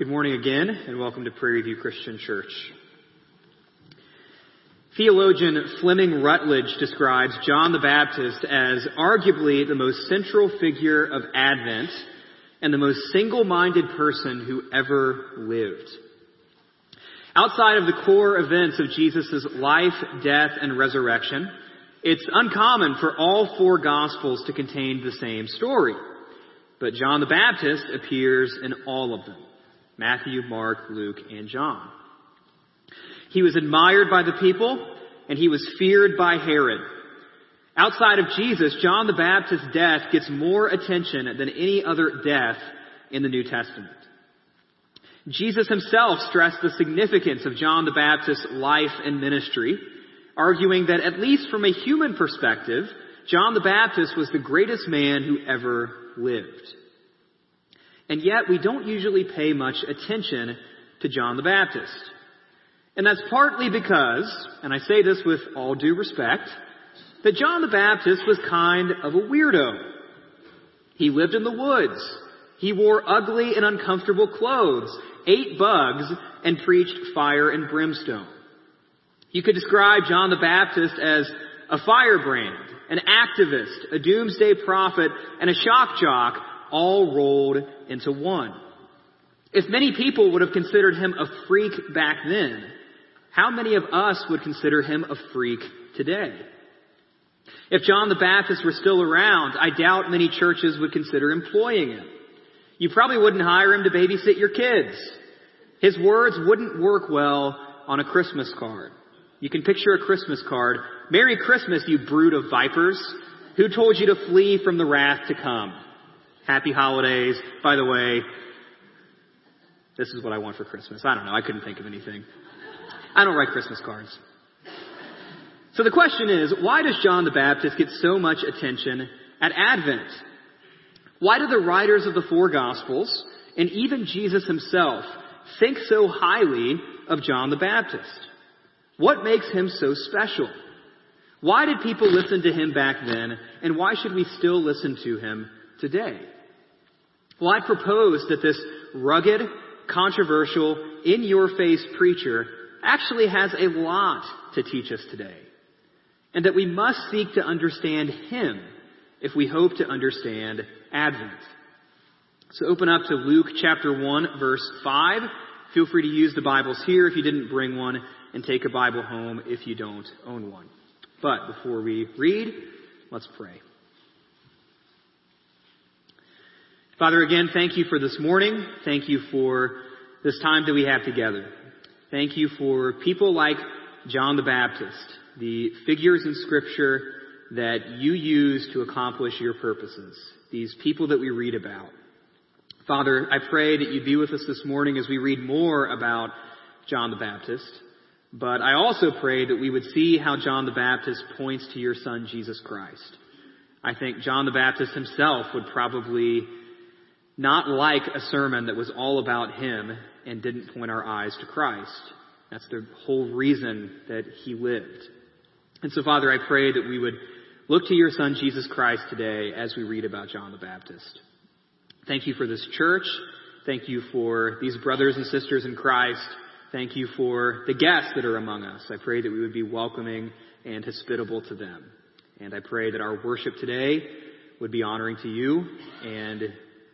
Good morning again, and welcome to Prairie View Christian Church. Theologian Fleming Rutledge describes John the Baptist as arguably the most central figure of Advent and the most single-minded person who ever lived. Outside of the core events of Jesus' life, death, and resurrection, it's uncommon for all four Gospels to contain the same story. But John the Baptist appears in all of them. Matthew, Mark, Luke, and John. He was admired by the people, and he was feared by Herod. Outside of Jesus, John the Baptist's death gets more attention than any other death in the New Testament. Jesus himself stressed the significance of John the Baptist's life and ministry, arguing that at least from a human perspective, John the Baptist was the greatest man who ever lived. And yet we don't usually pay much attention to John the Baptist. And that's partly because, and I say this with all due respect, that John the Baptist was kind of a weirdo. He lived in the woods. He wore ugly and uncomfortable clothes, ate bugs, and preached fire and brimstone. You could describe John the Baptist as a firebrand, an activist, a doomsday prophet, and a shock jock all rolled into one. If many people would have considered him a freak back then, how many of us would consider him a freak today? If John the Baptist were still around, I doubt many churches would consider employing him. You probably wouldn't hire him to babysit your kids. His words wouldn't work well on a Christmas card. You can picture a Christmas card. Merry Christmas, you brood of vipers. Who told you to flee from the wrath to come? Happy holidays. By the way, this is what I want for Christmas. I don't know. I couldn't think of anything. I don't write Christmas cards. So the question is, why does John the Baptist get so much attention at Advent? Why do the writers of the four Gospels, and even Jesus himself, think so highly of John the Baptist? What makes him so special? Why did people listen to him back then, and why should we still listen to him today? Well, I propose that this rugged, controversial, in-your-face preacher actually has a lot to teach us today. And that we must seek to understand him if we hope to understand Advent. So open up to Luke chapter 1 verse 5. Feel free to use the Bibles here if you didn't bring one and take a Bible home if you don't own one. But before we read, let's pray. Father, again, thank you for this morning. Thank you for this time that we have together. Thank you for people like John the Baptist, the figures in Scripture that you use to accomplish your purposes, these people that we read about. Father, I pray that you be with us this morning as we read more about John the Baptist. But I also pray that we would see how John the Baptist points to your son, Jesus Christ. I think John the Baptist himself would probably not like a sermon that was all about him and didn't point our eyes to Christ. That's the whole reason that he lived. And so, Father, I pray that we would look to your Son, Jesus Christ, today as we read about John the Baptist. Thank you for this church. Thank you for these brothers and sisters in Christ. Thank you for the guests that are among us. I pray that we would be welcoming and hospitable to them. And I pray that our worship today would be honoring to you and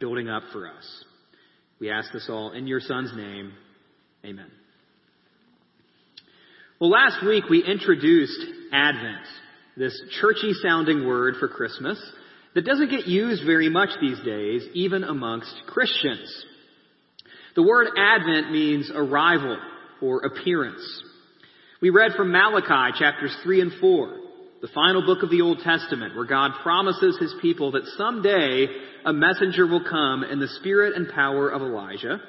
building up for us. We ask this all in your Son's name. Amen. Well, last week we introduced Advent, this churchy sounding word for Christmas that doesn't get used very much these days, even amongst Christians. The word Advent means arrival or appearance. We read from Malachi chapters 3 and 4 the final book of the Old Testament, where God promises his people that someday a messenger will come in the spirit and power of Elijah,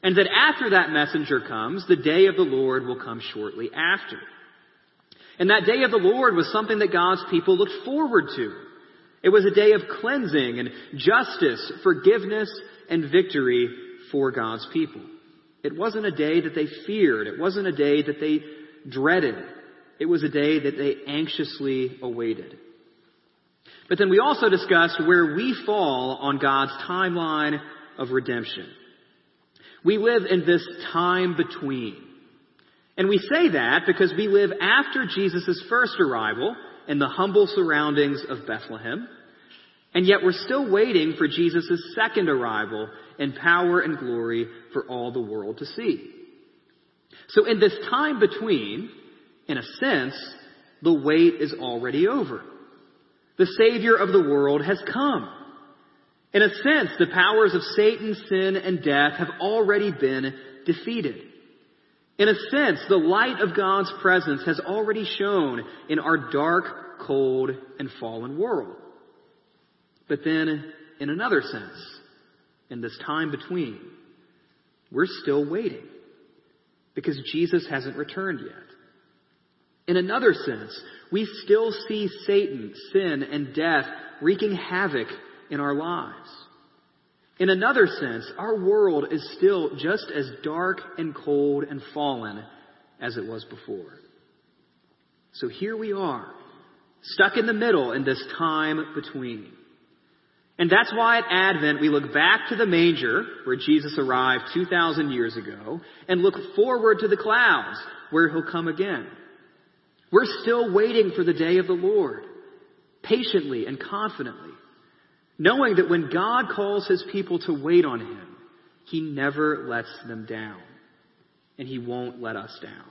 and that after that messenger comes, the day of the Lord will come shortly after. And that day of the Lord was something that God's people looked forward to. It was a day of cleansing and justice, forgiveness, and victory for God's people. It wasn't a day that they feared. It wasn't a day that they dreaded. It was a day that they anxiously awaited. But then we also discussed where we fall on God's timeline of redemption. We live in this time between. And we say that because we live after Jesus' first arrival in the humble surroundings of Bethlehem, and yet we're still waiting for Jesus' second arrival in power and glory for all the world to see. So in this time between, in a sense, the wait is already over. The Savior of the world has come. In a sense, the powers of Satan, sin, and death have already been defeated. In a sense, the light of God's presence has already shone in our dark, cold, and fallen world. But then, in another sense, in this time between, we're still waiting because Jesus hasn't returned yet. In another sense, we still see Satan, sin, and death wreaking havoc in our lives. In another sense, our world is still just as dark and cold and fallen as it was before. So here we are, stuck in the middle in this time between. And that's why at Advent we look back to the manger where Jesus arrived 2,000 years ago and look forward to the clouds where he'll come again. We're still waiting for the day of the Lord, patiently and confidently, knowing that when God calls his people to wait on him, he never lets them down. And he won't let us down.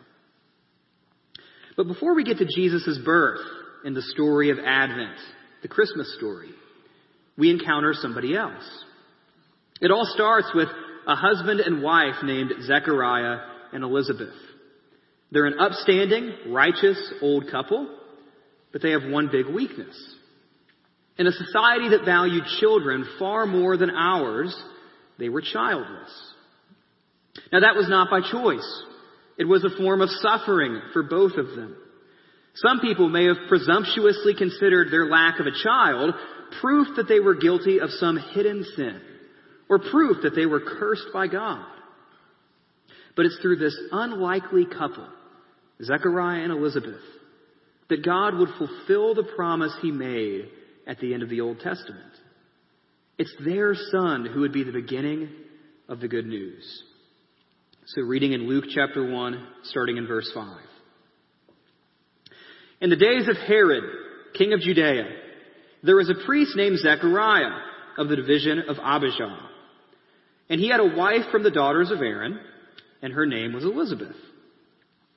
But before we get to Jesus' birth in the story of Advent, the Christmas story, we encounter somebody else. It all starts with a husband and wife named Zechariah and Elizabeth. They're an upstanding, righteous old couple, but they have one big weakness. In a society that valued children far more than ours, they were childless. Now that was not by choice. It was a form of suffering for both of them. Some people may have presumptuously considered their lack of a child proof that they were guilty of some hidden sin, or proof that they were cursed by God. But it's through this unlikely couple, Zechariah and Elizabeth, that God would fulfill the promise he made at the end of the Old Testament. It's their son who would be the beginning of the good news. So reading in Luke chapter 1, starting in verse 5. In the days of Herod, king of Judea, there was a priest named Zechariah of the division of Abijah. And he had a wife from the daughters of Aaron, and her name was Elizabeth.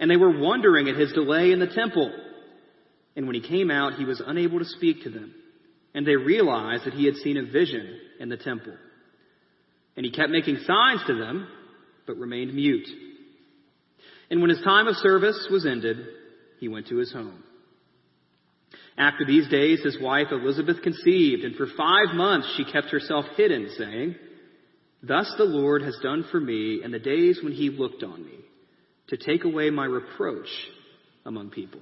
and they were wondering at his delay in the temple. And when he came out, he was unable to speak to them. And they realized that he had seen a vision in the temple. And he kept making signs to them, but remained mute. And when his time of service was ended, he went to his home. After these days, his wife Elizabeth conceived, and for five months she kept herself hidden, saying, Thus the Lord has done for me in the days when he looked on me, to take away my reproach among people.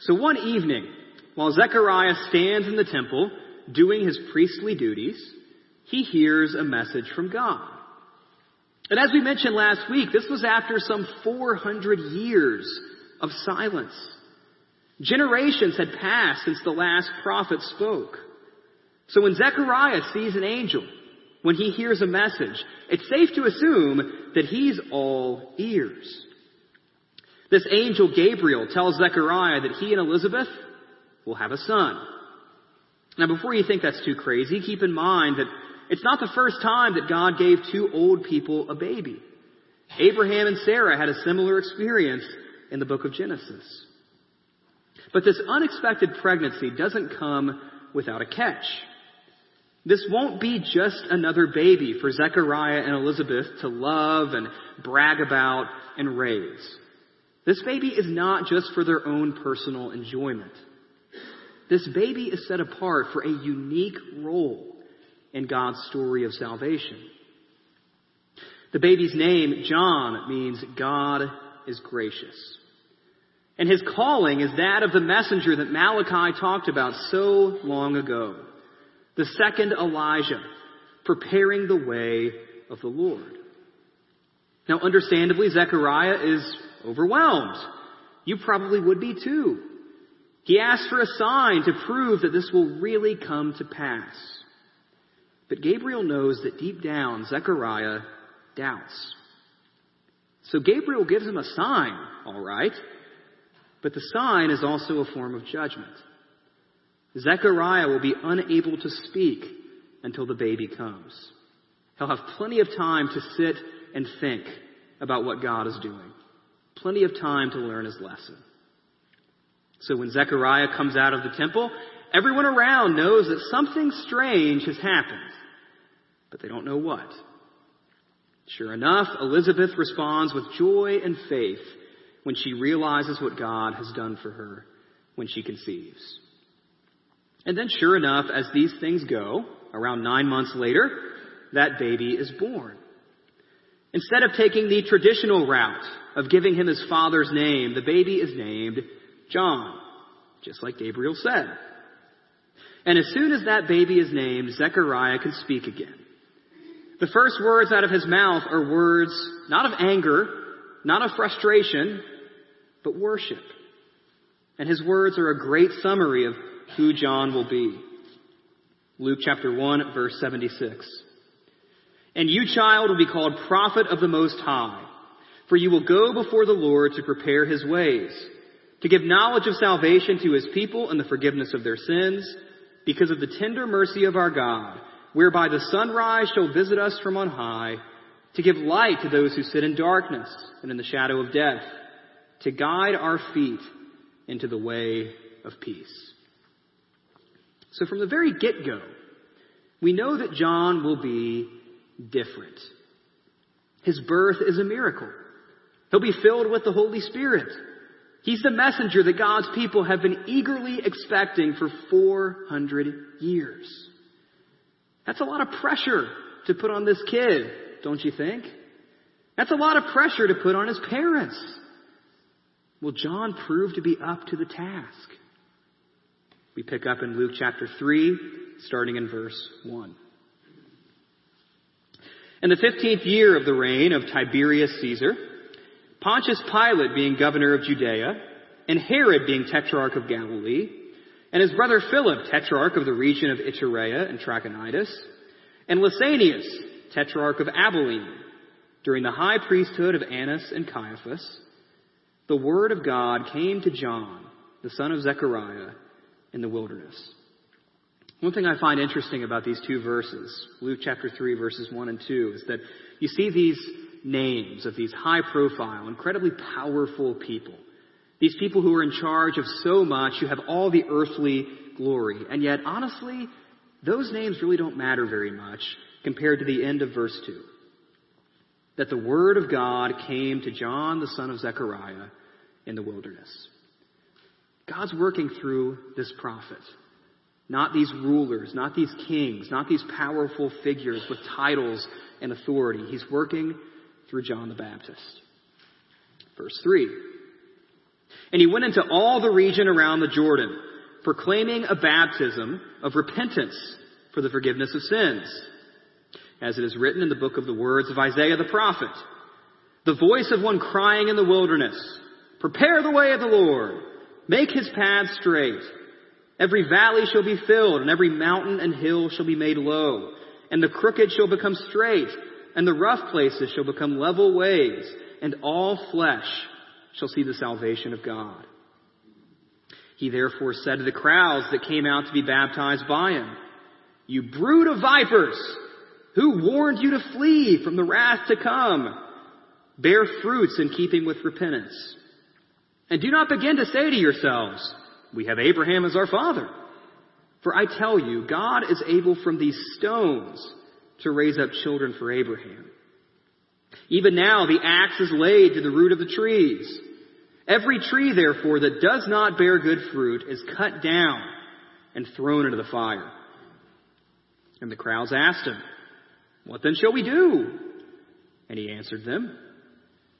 So one evening, while Zechariah stands in the temple doing his priestly duties, he hears a message from God. And as we mentioned last week, this was after some 400 years of silence. Generations had passed since the last prophet spoke. So when Zechariah sees an angel, when he hears a message, it's safe to assume that he's all ears. This angel Gabriel tells Zechariah that he and Elizabeth will have a son. Now before you think that's too crazy, keep in mind that it's not the first time that God gave two old people a baby. Abraham and Sarah had a similar experience in the book of Genesis. But this unexpected pregnancy doesn't come without a catch. This won't be just another baby for Zechariah and Elizabeth to love and brag about and raise. This baby is not just for their own personal enjoyment. This baby is set apart for a unique role in God's story of salvation. The baby's name, John, means God is gracious. And his calling is that of the messenger that Malachi talked about so long ago the second Elijah, preparing the way of the Lord. Now, understandably, Zechariah is overwhelmed. You probably would be too. He asks for a sign to prove that this will really come to pass. But Gabriel knows that deep down, Zechariah doubts. So Gabriel gives him a sign, all right. But the sign is also a form of judgment. Zechariah will be unable to speak until the baby comes. He'll have plenty of time to sit and think about what God is doing. Plenty of time to learn his lesson. So when Zechariah comes out of the temple, everyone around knows that something strange has happened, but they don't know what. Sure enough, Elizabeth responds with joy and faith when she realizes what God has done for her when she conceives. And then sure enough, as these things go, around nine months later, that baby is born. Instead of taking the traditional route of giving him his father's name, the baby is named John, just like Gabriel said. And as soon as that baby is named, Zechariah can speak again. The first words out of his mouth are words not of anger, not of frustration, but worship. And his words are a great summary of who John will be. Luke chapter 1 verse 76. And you child will be called prophet of the Most High, for you will go before the Lord to prepare his ways, to give knowledge of salvation to his people and the forgiveness of their sins, because of the tender mercy of our God, whereby the sunrise shall visit us from on high, to give light to those who sit in darkness and in the shadow of death, to guide our feet into the way of peace. So from the very get-go, we know that John will be different. His birth is a miracle. He'll be filled with the Holy Spirit. He's the messenger that God's people have been eagerly expecting for 400 years. That's a lot of pressure to put on this kid, don't you think? That's a lot of pressure to put on his parents. Will John prove to be up to the task? We pick up in Luke chapter 3, starting in verse 1. In the fifteenth year of the reign of Tiberius Caesar, Pontius Pilate being governor of Judea, and Herod being tetrarch of Galilee, and his brother Philip, tetrarch of the region of Iturea and Trachonitis, and Lysanias, tetrarch of Abilene, during the high priesthood of Annas and Caiaphas, the word of God came to John, the son of Zechariah, in the wilderness. One thing I find interesting about these two verses, Luke chapter 3 verses 1 and 2, is that you see these names of these high profile, incredibly powerful people. These people who are in charge of so much, who have all the earthly glory. And yet, honestly, those names really don't matter very much compared to the end of verse 2. that the word of God came to John the son of Zechariah in the wilderness. God's working through this prophet. Not these rulers, not these kings, not these powerful figures with titles and authority. He's working through John the Baptist. Verse 3. And he went into all the region around the Jordan, proclaiming a baptism of repentance for the forgiveness of sins. As it is written in the book of the words of Isaiah the prophet, the voice of one crying in the wilderness, prepare the way of the Lord, make his path straight. Every valley shall be filled, and every mountain and hill shall be made low, and the crooked shall become straight, and the rough places shall become level ways, and all flesh shall see the salvation of God. He therefore said to the crowds that came out to be baptized by him, You brood of vipers! Who warned you to flee from the wrath to come? Bear fruits in keeping with repentance. And do not begin to say to yourselves, we have Abraham as our father. For I tell you, God is able from these stones to raise up children for Abraham. Even now the axe is laid to the root of the trees. Every tree, therefore, that does not bear good fruit is cut down and thrown into the fire. And the crowds asked him, What then shall we do? And he answered them,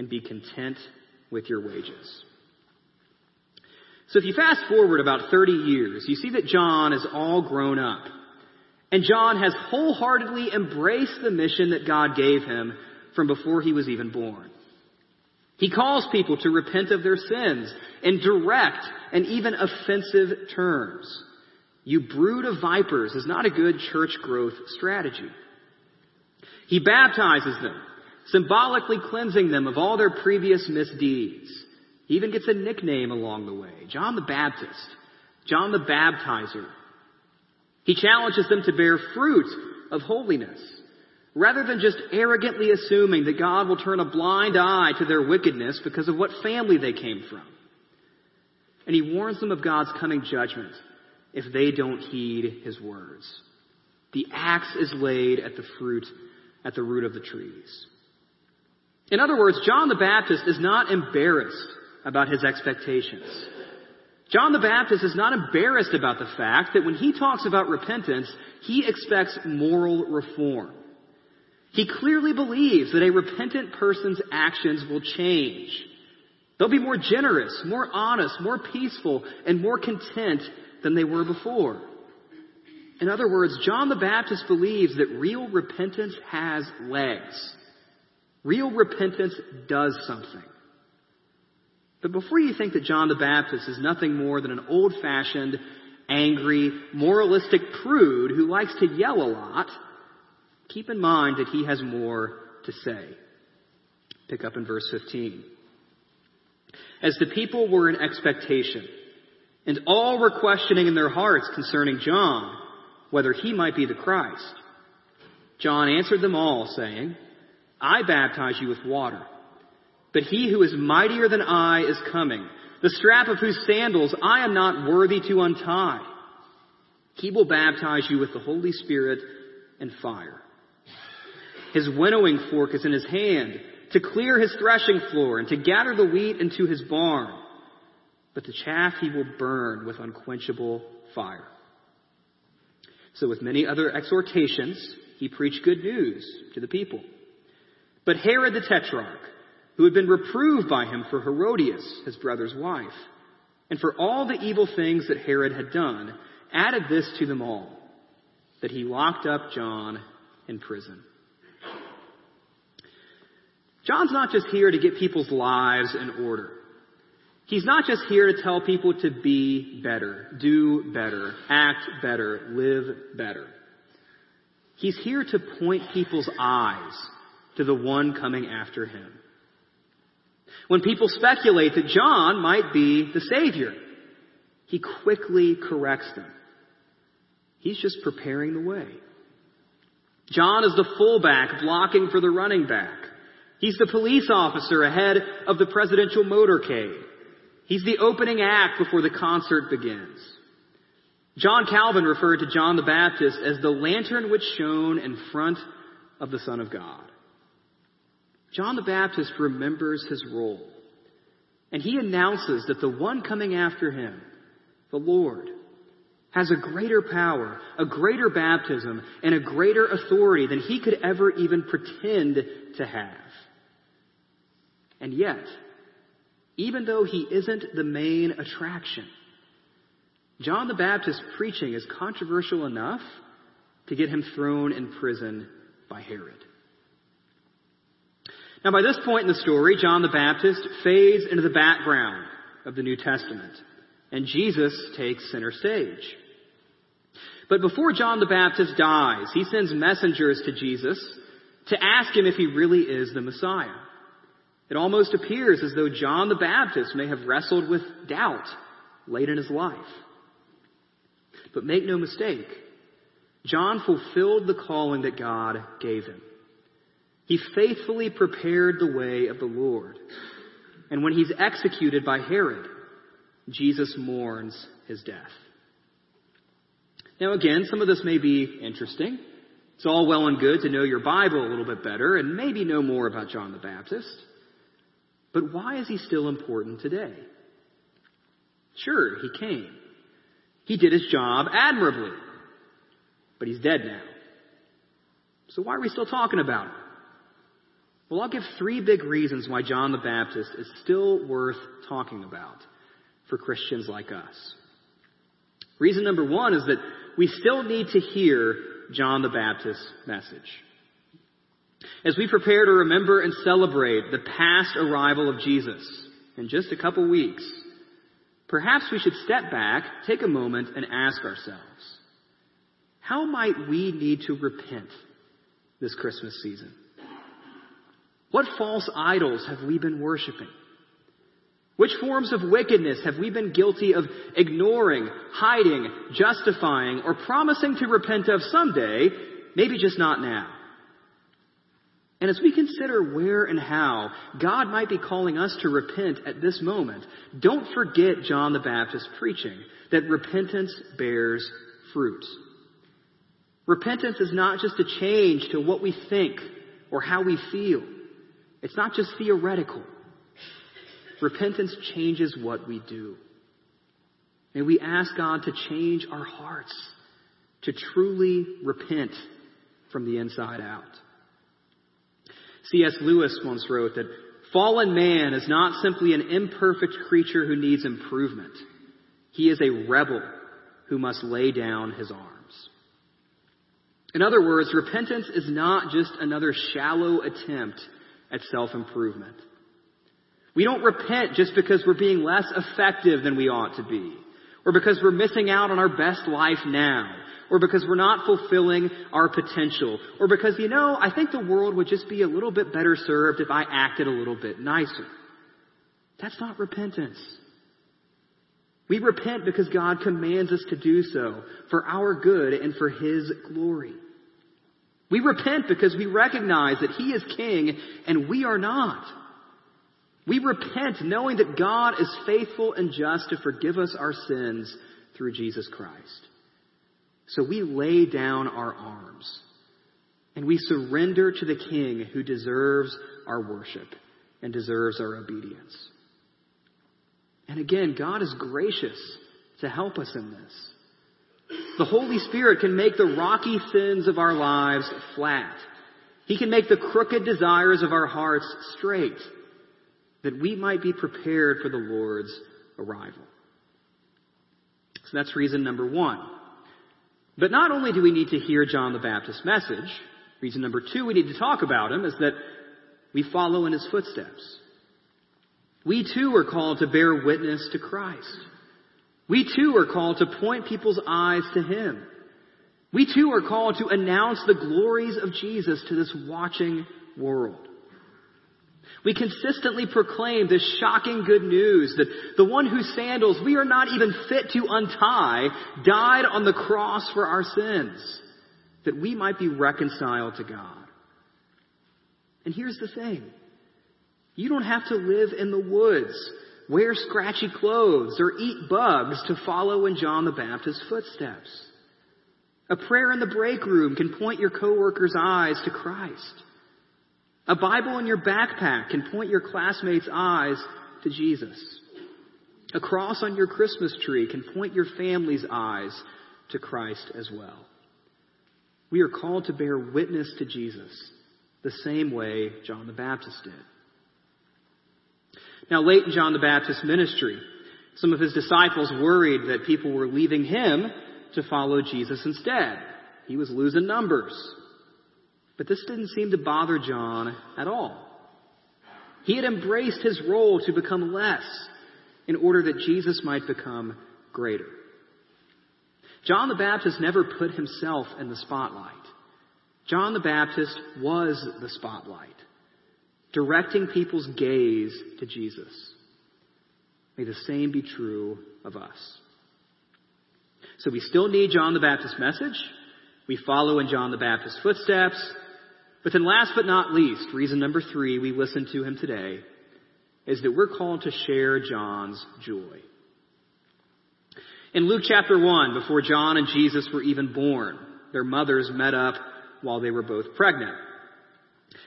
and be content with your wages. So if you fast forward about 30 years, you see that John is all grown up. And John has wholeheartedly embraced the mission that God gave him from before he was even born. He calls people to repent of their sins in direct and even offensive terms. You brood of vipers is not a good church growth strategy. He baptizes them, symbolically cleansing them of all their previous misdeeds. He even gets a nickname along the way John the Baptist, John the Baptizer. He challenges them to bear fruit of holiness, rather than just arrogantly assuming that God will turn a blind eye to their wickedness because of what family they came from. And he warns them of God's coming judgment if they don't heed his words. The axe is laid at the fruit, at the root of the trees. In other words, John the Baptist is not embarrassed about his expectations. John the Baptist is not embarrassed about the fact that when he talks about repentance, he expects moral reform. He clearly believes that a repentant person's actions will change. They'll be more generous, more honest, more peaceful, and more content than they were before. In other words, John the Baptist believes that real repentance has legs. Real repentance does something. But before you think that John the Baptist is nothing more than an old fashioned, angry, moralistic prude who likes to yell a lot, keep in mind that he has more to say. Pick up in verse 15. As the people were in expectation, and all were questioning in their hearts concerning John, whether he might be the Christ, John answered them all, saying, I baptize you with water. But he who is mightier than I is coming, the strap of whose sandals I am not worthy to untie. He will baptize you with the Holy Spirit and fire. His winnowing fork is in his hand to clear his threshing floor and to gather the wheat into his barn. But the chaff he will burn with unquenchable fire. So with many other exhortations, he preached good news to the people. But Herod the Tetrarch, who had been reproved by him for Herodias, his brother's wife, and for all the evil things that Herod had done, added this to them all, that he locked up John in prison. John's not just here to get people's lives in order. He's not just here to tell people to be better, do better, act better, live better. He's here to point people's eyes to the one coming after him. When people speculate that John might be the Savior, he quickly corrects them. He's just preparing the way. John is the fullback blocking for the running back. He's the police officer ahead of the presidential motorcade. He's the opening act before the concert begins. John Calvin referred to John the Baptist as the lantern which shone in front of the Son of God. John the Baptist remembers his role. And he announces that the one coming after him, the Lord, has a greater power, a greater baptism, and a greater authority than he could ever even pretend to have. And yet, even though he isn't the main attraction, John the Baptist's preaching is controversial enough to get him thrown in prison by Herod. Now, by this point in the story, John the Baptist fades into the background of the New Testament, and Jesus takes center stage. But before John the Baptist dies, he sends messengers to Jesus to ask him if he really is the Messiah. It almost appears as though John the Baptist may have wrestled with doubt late in his life. But make no mistake, John fulfilled the calling that God gave him. He faithfully prepared the way of the Lord. And when he's executed by Herod, Jesus mourns his death. Now again, some of this may be interesting. It's all well and good to know your Bible a little bit better and maybe know more about John the Baptist. But why is he still important today? Sure, he came. He did his job admirably. But he's dead now. So why are we still talking about him? Well, I'll give three big reasons why John the Baptist is still worth talking about for Christians like us. Reason number one is that we still need to hear John the Baptist's message. As we prepare to remember and celebrate the past arrival of Jesus in just a couple weeks, perhaps we should step back, take a moment, and ask ourselves, how might we need to repent this Christmas season? What false idols have we been worshiping? Which forms of wickedness have we been guilty of ignoring, hiding, justifying, or promising to repent of someday, maybe just not now? And as we consider where and how God might be calling us to repent at this moment, don't forget John the Baptist preaching that repentance bears fruit. Repentance is not just a change to what we think or how we feel. It's not just theoretical. Repentance changes what we do. May we ask God to change our hearts, to truly repent from the inside out. C.S. Lewis once wrote that fallen man is not simply an imperfect creature who needs improvement. He is a rebel who must lay down his arms. In other words, repentance is not just another shallow attempt at self-improvement. We don't repent just because we're being less effective than we ought to be, or because we're missing out on our best life now, or because we're not fulfilling our potential, or because, you know, I think the world would just be a little bit better served if I acted a little bit nicer. That's not repentance. We repent because God commands us to do so for our good and for His glory. We repent because we recognize that He is King and we are not. We repent knowing that God is faithful and just to forgive us our sins through Jesus Christ. So we lay down our arms and we surrender to the King who deserves our worship and deserves our obedience. And again, God is gracious to help us in this. The Holy Spirit can make the rocky sins of our lives flat. He can make the crooked desires of our hearts straight that we might be prepared for the Lord's arrival. So that's reason number one. But not only do we need to hear John the Baptist's message, reason number two we need to talk about him is that we follow in his footsteps. We too are called to bear witness to Christ. We too are called to point people's eyes to him. We too are called to announce the glories of Jesus to this watching world. We consistently proclaim this shocking good news that the one whose sandals we are not even fit to untie died on the cross for our sins, that we might be reconciled to God. And here's the thing. You don't have to live in the woods, wear scratchy clothes, or eat bugs to follow in John the Baptist's footsteps. A prayer in the break room can point your coworker's eyes to Christ. A Bible in your backpack can point your classmates' eyes to Jesus. A cross on your Christmas tree can point your family's eyes to Christ as well. We are called to bear witness to Jesus the same way John the Baptist did. Now, late in John the Baptist's ministry, some of his disciples worried that people were leaving him to follow Jesus instead. He was losing numbers. But this didn't seem to bother John at all. He had embraced his role to become less in order that Jesus might become greater. John the Baptist never put himself in the spotlight. John the Baptist was the spotlight, directing people's gaze to Jesus. May the same be true of us. So we still need John the Baptist's message. We follow in John the Baptist's footsteps. But then last but not least, reason number three we listen to him today is that we're called to share John's joy. In Luke chapter 1, before John and Jesus were even born, their mothers met up while they were both pregnant.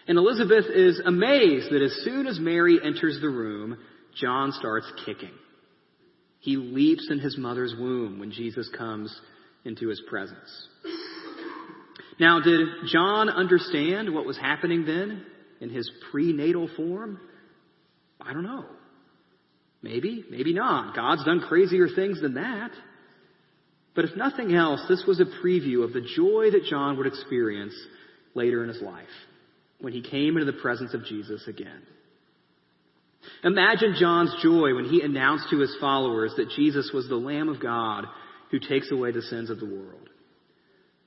And Elizabeth is amazed that as soon as Mary enters the room, John starts kicking. He leaps in his mother's womb when Jesus comes into his presence. Now, did John understand what was happening then in his prenatal form? I don't know. Maybe, maybe not. God's done crazier things than that. But if nothing else, this was a preview of the joy that John would experience later in his life when he came into the presence of Jesus again. Imagine John's joy when he announced to his followers that Jesus was the Lamb of God who takes away the sins of the world.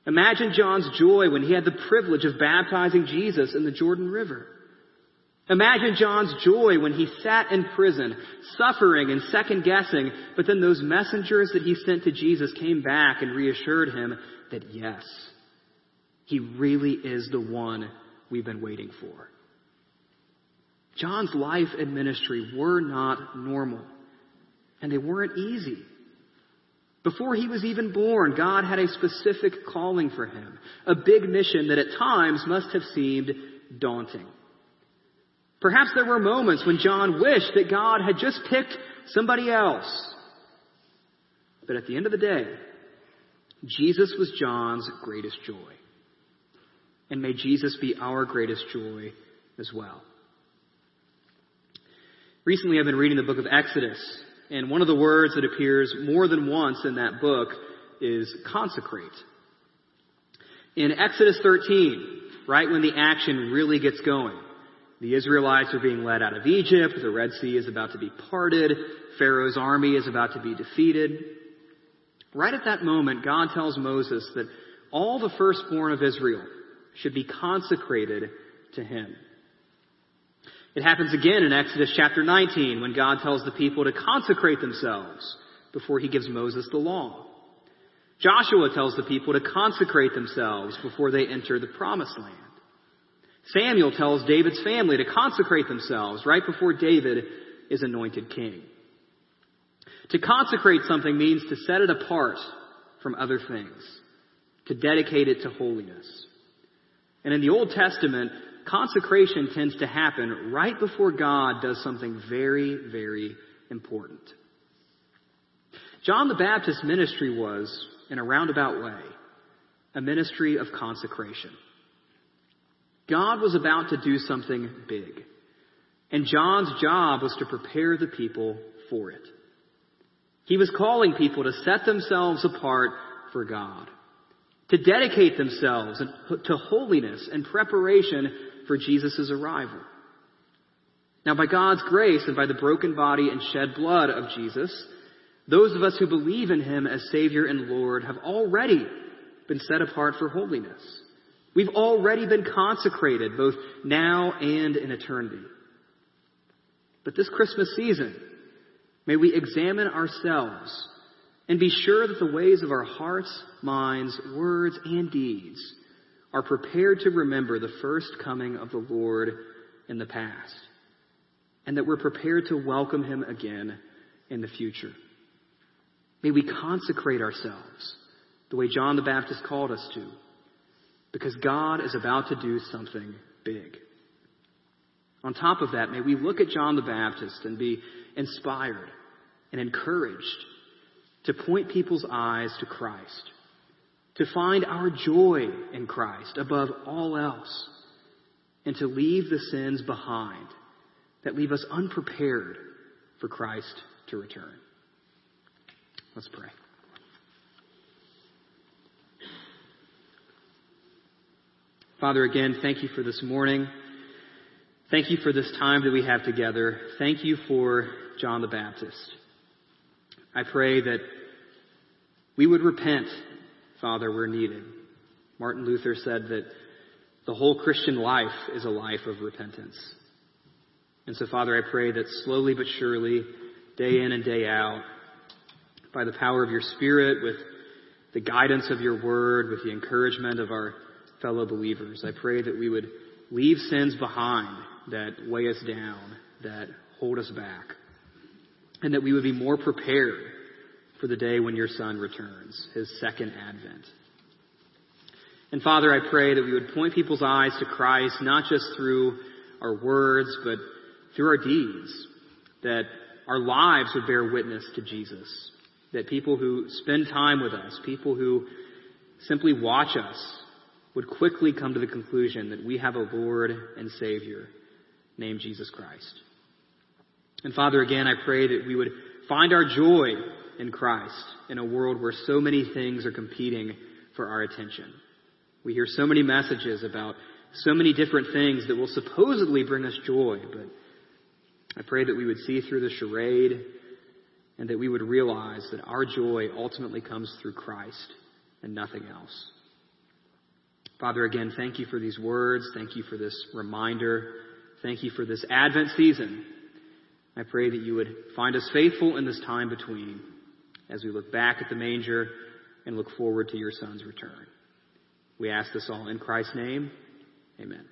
Imagine John's joy when he had the privilege of baptizing Jesus in the Jordan River. Imagine John's joy when he sat in prison, suffering and second guessing, but then those messengers that he sent to Jesus came back and reassured him that yes, he really is the one we've been waiting for. John's life and ministry were not normal, and they weren't easy. Before he was even born, God had a specific calling for him, a big mission that at times must have seemed daunting. Perhaps there were moments when John wished that God had just picked somebody else. But at the end of the day, Jesus was John's greatest joy. And may Jesus be our greatest joy as well. Recently, I've been reading the book of Exodus, and one of the words that appears more than once in that book is consecrate. In Exodus 13, right when the action really gets going, the Israelites are being led out of Egypt, the Red Sea is about to be parted, Pharaoh's army is about to be defeated. Right at that moment, God tells Moses that all the firstborn of Israel should be consecrated to him. It happens again in Exodus chapter 19 when God tells the people to consecrate themselves before he gives Moses the law. Joshua tells the people to consecrate themselves before they enter the promised land. Samuel tells David's family to consecrate themselves right before David is anointed king. To consecrate something means to set it apart from other things, to dedicate it to holiness. And in the Old Testament, consecration tends to happen right before God does something very, very important. John the Baptist's ministry was, in a roundabout way, a ministry of consecration. God was about to do something big. And John's job was to prepare the people for it. He was calling people to set themselves apart for God, to dedicate themselves to holiness and preparation for Jesus' arrival. Now, by God's grace and by the broken body and shed blood of Jesus, those of us who believe in Him as Savior and Lord have already been set apart for holiness. We've already been consecrated, both now and in eternity. But this Christmas season, may we examine ourselves and be sure that the ways of our hearts, minds, words, and deeds are prepared to remember the first coming of the Lord in the past, and that we're prepared to welcome him again in the future. May we consecrate ourselves the way John the Baptist called us to, because God is about to do something big. On top of that, may we look at John the Baptist and be inspired and encouraged to point people's eyes to Christ, to find our joy in Christ above all else, and to leave the sins behind that leave us unprepared for Christ to return. Let's pray. Father, again, thank you for this morning. Thank you for this time that we have together. Thank you for John the Baptist. I pray that we would repent, Father, where needed. Martin Luther said that the whole Christian life is a life of repentance. And so, Father, I pray that slowly but surely, day in and day out, by the power of your Spirit, with the guidance of your word, with the encouragement of our fellow believers, I pray that we would leave sins behind that weigh us down, that hold us back, and that we would be more prepared for the day when your Son returns, his second advent. And Father, I pray that we would point people's eyes to Christ, not just through our words, but through our deeds. That our lives would bear witness to Jesus. That people who spend time with us, people who simply watch us, would quickly come to the conclusion that we have a Lord and Savior named Jesus Christ. And Father, again, I pray that we would find our joy in Christ in a world where so many things are competing for our attention. We hear so many messages about so many different things that will supposedly bring us joy, but I pray that we would see through the charade and that we would realize that our joy ultimately comes through Christ and nothing else. Father, again, thank you for these words. Thank you for this reminder. Thank you for this Advent season. I pray that you would find us faithful in this time between as we look back at the manger and look forward to your Son's return. We ask this all in Christ's name. Amen.